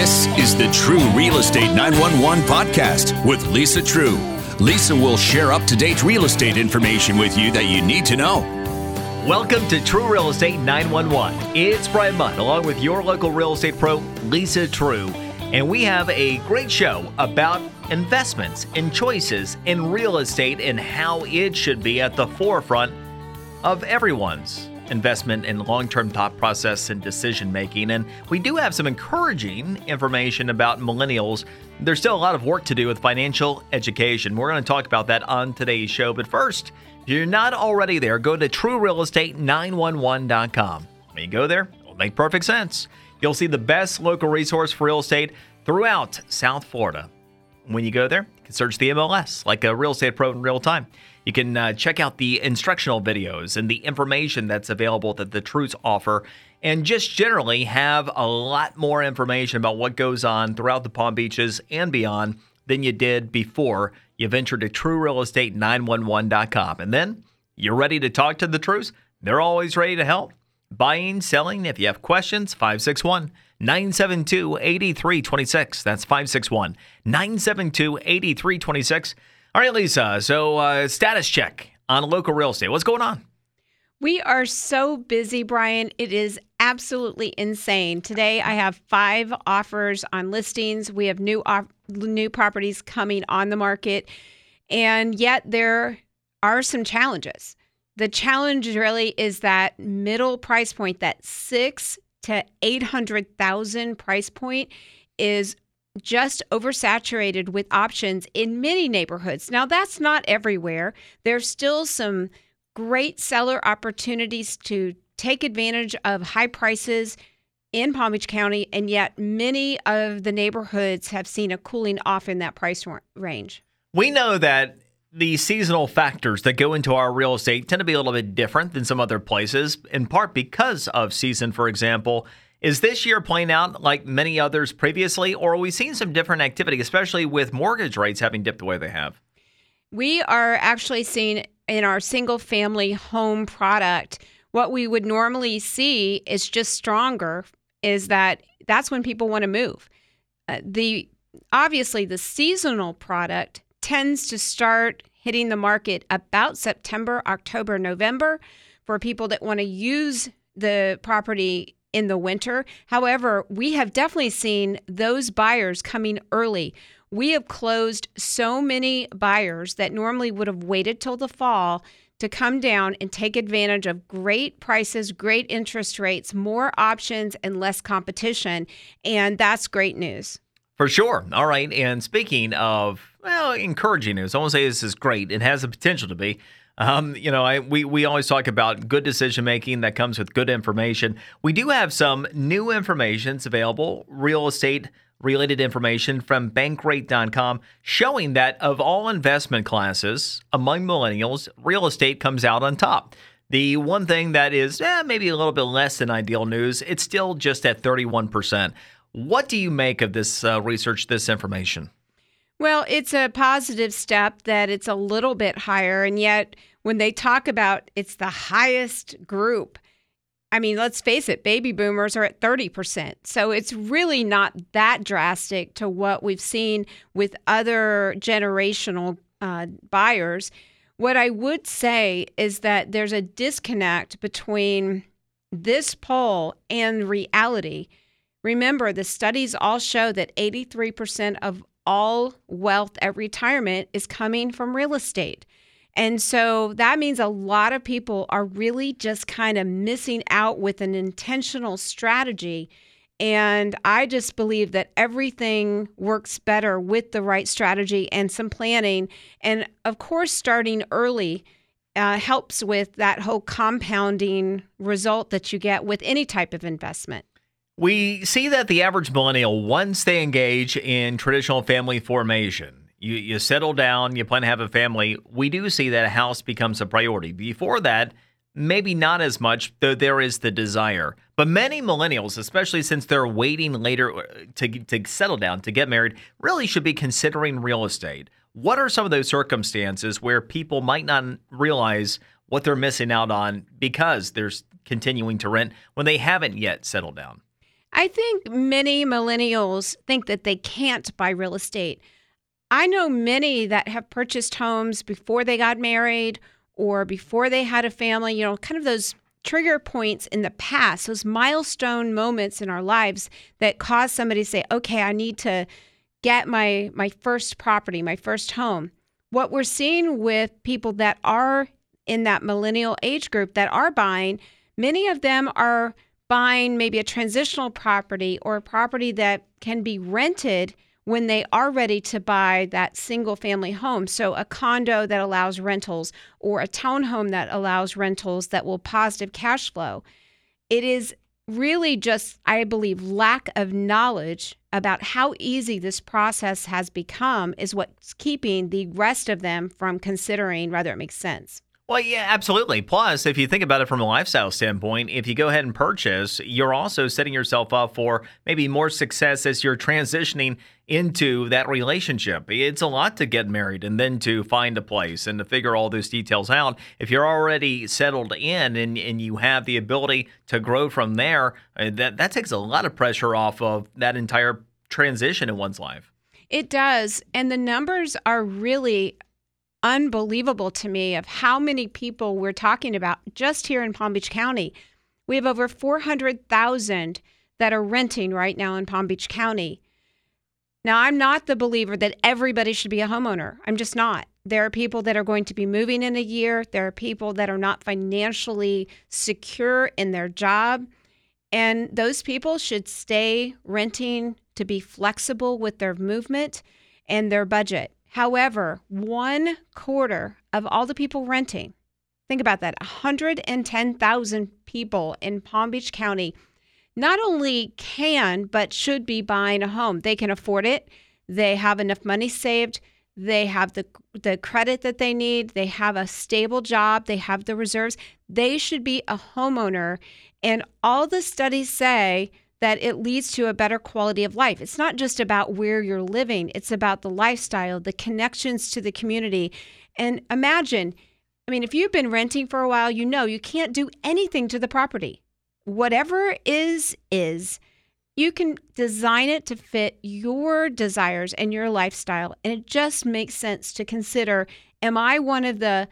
This is the True Real Estate 911 podcast with Lisa True. Lisa will share up to date real estate information with you that you need to know. Welcome to True Real Estate 911. It's Brian Mudd along with your local real estate pro, Lisa True. And we have a great show about investments and choices in real estate and how it should be at the forefront of everyone's investment and long term thought process and decision making. And we do have some encouraging information about millennials. There's still a lot of work to do with financial education. We're going to talk about that on today's show. But first, if you're not already there, go to truerealestate911.com. When you go there, it'll make perfect sense. You'll see the best local resource for real estate throughout South Florida. When you go there, can search the MLS like a real estate pro in real time. You can uh, check out the instructional videos and the information that's available that the Trues offer, and just generally have a lot more information about what goes on throughout the Palm Beaches and beyond than you did before you ventured to TrueRealEstate911.com. And then you're ready to talk to the Trues. They're always ready to help. Buying, selling, if you have questions, 561 972 8326. That's 561 972 8326. All right, Lisa. So, uh, status check on local real estate. What's going on? We are so busy, Brian. It is absolutely insane. Today, I have five offers on listings. We have new off- new properties coming on the market, and yet there are some challenges. The challenge really is that middle price point, that six to eight hundred thousand price point, is just oversaturated with options in many neighborhoods. Now, that's not everywhere. There's still some great seller opportunities to take advantage of high prices in Palm Beach County, and yet many of the neighborhoods have seen a cooling off in that price range. We know that the seasonal factors that go into our real estate tend to be a little bit different than some other places, in part because of season, for example. Is this year playing out like many others previously, or are we seeing some different activity, especially with mortgage rates having dipped the way they have? We are actually seeing in our single family home product what we would normally see is just stronger is that that's when people want to move. Uh, the obviously the seasonal product tends to start hitting the market about September, October, November for people that want to use the property in the winter. However, we have definitely seen those buyers coming early. We have closed so many buyers that normally would have waited till the fall to come down and take advantage of great prices, great interest rates, more options, and less competition. And that's great news. For sure. All right. And speaking of, well, encouraging news, I won't say this is great. It has the potential to be. Um, you know, I, we, we always talk about good decision making that comes with good information. We do have some new information that's available, real estate related information from bankrate.com showing that of all investment classes among millennials, real estate comes out on top. The one thing that is eh, maybe a little bit less than ideal news, it's still just at 31%. What do you make of this uh, research, this information? Well, it's a positive step that it's a little bit higher, and yet when they talk about it's the highest group, I mean, let's face it, baby boomers are at 30%. So it's really not that drastic to what we've seen with other generational uh, buyers. What I would say is that there's a disconnect between this poll and reality. Remember, the studies all show that 83% of all wealth at retirement is coming from real estate. And so that means a lot of people are really just kind of missing out with an intentional strategy. And I just believe that everything works better with the right strategy and some planning. And of course, starting early uh, helps with that whole compounding result that you get with any type of investment. We see that the average millennial, once they engage in traditional family formation, you, you settle down, you plan to have a family, we do see that a house becomes a priority. Before that, maybe not as much, though there is the desire. But many millennials, especially since they're waiting later uh, to, to settle down, to get married, really should be considering real estate. What are some of those circumstances where people might not realize what they're missing out on because they're continuing to rent when they haven't yet settled down? I think many millennials think that they can't buy real estate. I know many that have purchased homes before they got married or before they had a family, you know, kind of those trigger points in the past, those milestone moments in our lives that cause somebody to say, "Okay, I need to get my my first property, my first home." What we're seeing with people that are in that millennial age group that are buying, many of them are buying maybe a transitional property or a property that can be rented when they are ready to buy that single family home. So, a condo that allows rentals or a townhome that allows rentals that will positive cash flow. It is really just, I believe, lack of knowledge about how easy this process has become is what's keeping the rest of them from considering whether it makes sense. Well, yeah, absolutely. Plus, if you think about it from a lifestyle standpoint, if you go ahead and purchase, you're also setting yourself up for maybe more success as you're transitioning into that relationship. It's a lot to get married and then to find a place and to figure all those details out. If you're already settled in and, and you have the ability to grow from there, uh, that, that takes a lot of pressure off of that entire transition in one's life. It does. And the numbers are really unbelievable to me of how many people we're talking about just here in Palm Beach County. We have over 400,000 that are renting right now in Palm Beach County. Now, I'm not the believer that everybody should be a homeowner. I'm just not. There are people that are going to be moving in a year. There are people that are not financially secure in their job. And those people should stay renting to be flexible with their movement and their budget. However, one quarter of all the people renting, think about that 110,000 people in Palm Beach County not only can, but should be buying a home. They can afford it, they have enough money saved. They have the the credit that they need. They have a stable job. They have the reserves. They should be a homeowner. And all the studies say that it leads to a better quality of life. It's not just about where you're living, it's about the lifestyle, the connections to the community. And imagine, I mean, if you've been renting for a while, you know you can't do anything to the property. Whatever is, is. You can design it to fit your desires and your lifestyle. And it just makes sense to consider am I one of the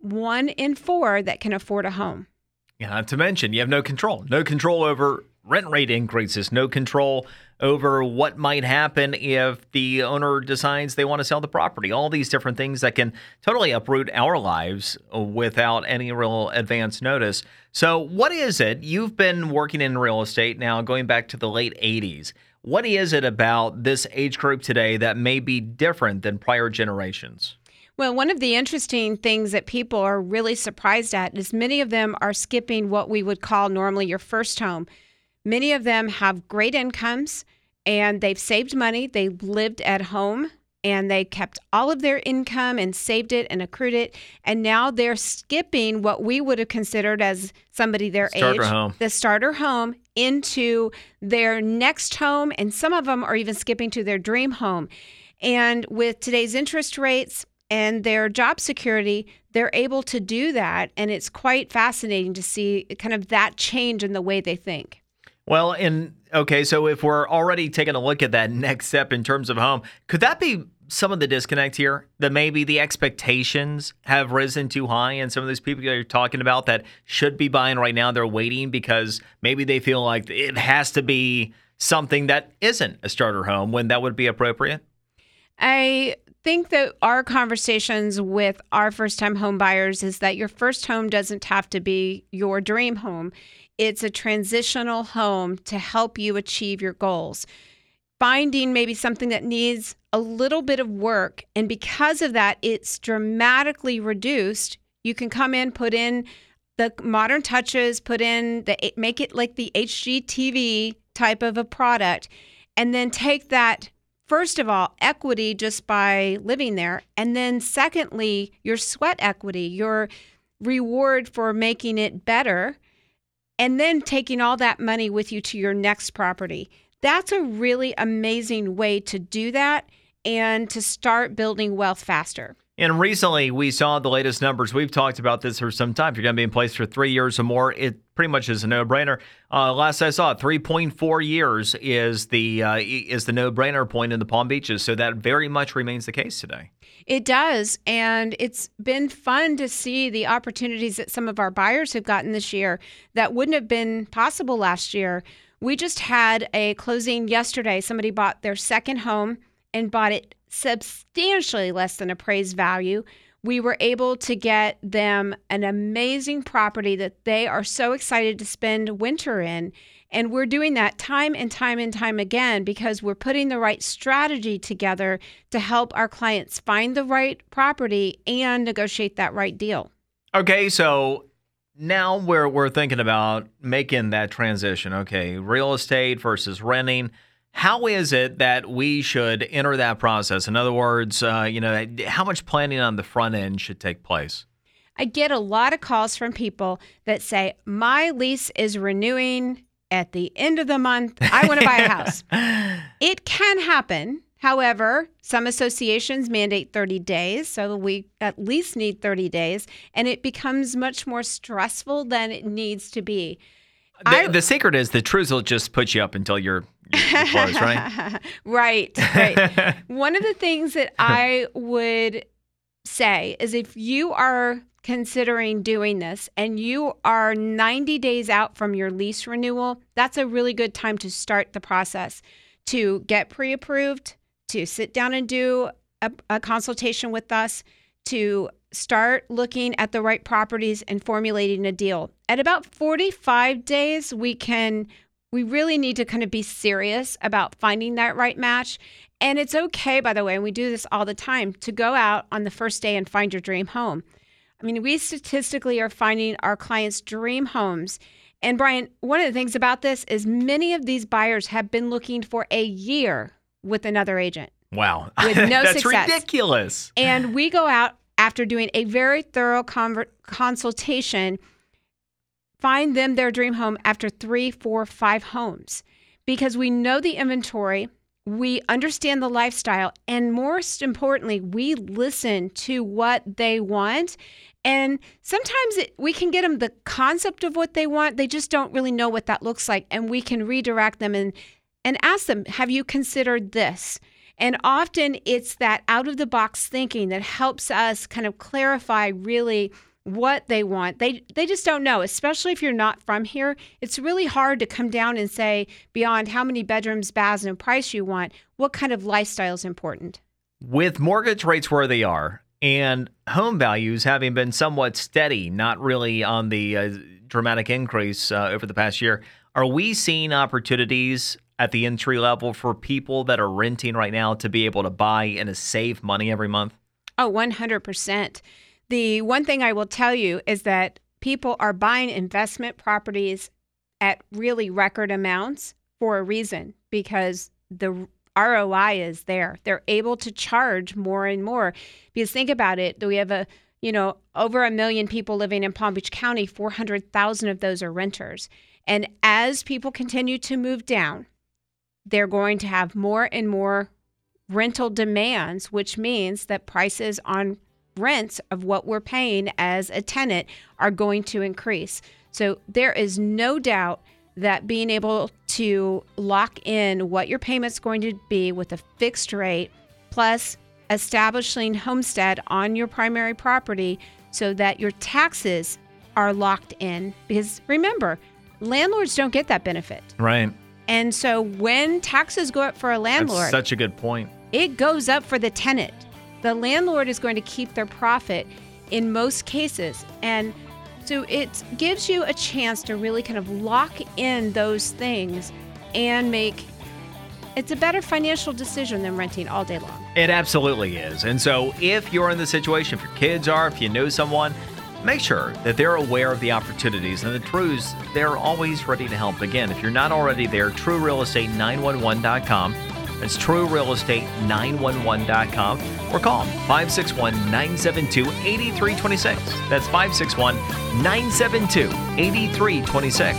one in four that can afford a home? Yeah, not to mention you have no control, no control over rent rate increases, no control over what might happen if the owner decides they want to sell the property. All these different things that can totally uproot our lives without any real advance notice. So, what is it? You've been working in real estate now going back to the late 80s. What is it about this age group today that may be different than prior generations? Well, one of the interesting things that people are really surprised at is many of them are skipping what we would call normally your first home. Many of them have great incomes and they've saved money. They lived at home and they kept all of their income and saved it and accrued it. And now they're skipping what we would have considered as somebody their starter age, home. the starter home, into their next home. And some of them are even skipping to their dream home. And with today's interest rates and their job security, they're able to do that. And it's quite fascinating to see kind of that change in the way they think. Well, and okay, so if we're already taking a look at that next step in terms of home, could that be some of the disconnect here? That maybe the expectations have risen too high, and some of these people you're talking about that should be buying right now, they're waiting because maybe they feel like it has to be something that isn't a starter home when that would be appropriate? I think that our conversations with our first time home buyers is that your first home doesn't have to be your dream home. It's a transitional home to help you achieve your goals. Finding maybe something that needs a little bit of work, and because of that, it's dramatically reduced. You can come in, put in the modern touches, put in the make it like the HGTV type of a product, and then take that first of all, equity just by living there. And then, secondly, your sweat equity, your reward for making it better and then taking all that money with you to your next property. That's a really amazing way to do that and to start building wealth faster. And recently, we saw the latest numbers. We've talked about this for some time. If you're going to be in place for three years or more, it pretty much is a no-brainer. Uh, last I saw, 3.4 years is the uh, is the no-brainer point in the Palm Beaches. So that very much remains the case today. It does, and it's been fun to see the opportunities that some of our buyers have gotten this year that wouldn't have been possible last year. We just had a closing yesterday. Somebody bought their second home and bought it substantially less than appraised value. We were able to get them an amazing property that they are so excited to spend winter in. And we're doing that time and time and time again because we're putting the right strategy together to help our clients find the right property and negotiate that right deal. Okay, so now we're we're thinking about making that transition. Okay, real estate versus renting. How is it that we should enter that process? In other words, uh, you know, how much planning on the front end should take place? I get a lot of calls from people that say, My lease is renewing at the end of the month. I want to buy a house. it can happen. However, some associations mandate 30 days, so we at least need 30 days, and it becomes much more stressful than it needs to be. The, I, the secret is the Trues will just put you up until you're, you're close, right? right, right. One of the things that I would say is if you are considering doing this and you are 90 days out from your lease renewal, that's a really good time to start the process to get pre approved, to sit down and do a, a, consultation with us, to start looking at the right properties and formulating a deal. At about 45 days, we can. We really need to kind of be serious about finding that right match. And it's okay, by the way, and we do this all the time, to go out on the first day and find your dream home. I mean, we statistically are finding our clients' dream homes. And Brian, one of the things about this is many of these buyers have been looking for a year with another agent. Wow. With no That's success. ridiculous. And we go out after doing a very thorough consultation, find them their dream home after three, four, five homes. Because we know the inventory we understand the lifestyle and most importantly we listen to what they want. And sometimes it, we can get them the concept of what they want they just don't really know what that looks like and we can redirect them and and ask them have you considered this? And often it's that out of the box thinking that helps us kind of clarify really what they want. They they just don't know, especially if you're not from here. It's really hard to come down and say beyond how many bedrooms, baths, and price you want, what kind of lifestyle is important. With mortgage rates where they are and home values having been somewhat steady, not really on the uh, dramatic increase uh, over the past year, are we seeing opportunities at the entry level for people that are renting right now to be able to buy and to save money every month? Oh, 100%. The one thing I will tell you is that people are buying investment properties at really record amounts for a reason because the ROI is there. They're able to charge more and more. Because think about it, we have a you know over a million people living in Palm Beach County, 400,000 of those are renters. And as people continue to move down, they're going to have more and more rental demands, which means that prices on rents of what we're paying as a tenant are going to increase. So there is no doubt that being able to lock in what your payment's going to be with a fixed rate plus establishing homestead on your primary property so that your taxes are locked in. Because remember landlords don't get that benefit. Right. And so when taxes go up for a landlord That's such a good point. it goes up for the tenant the landlord is going to keep their profit in most cases. And so it gives you a chance to really kind of lock in those things and make it's a better financial decision than renting all day long. It absolutely is. And so if you're in the situation, if your kids are, if you know someone, make sure that they're aware of the opportunities and the Trues. They're always ready to help. Again, if you're not already there, truerealestate911.com. That's truerealestate911.com or call 561 972 8326. That's 561 972 8326.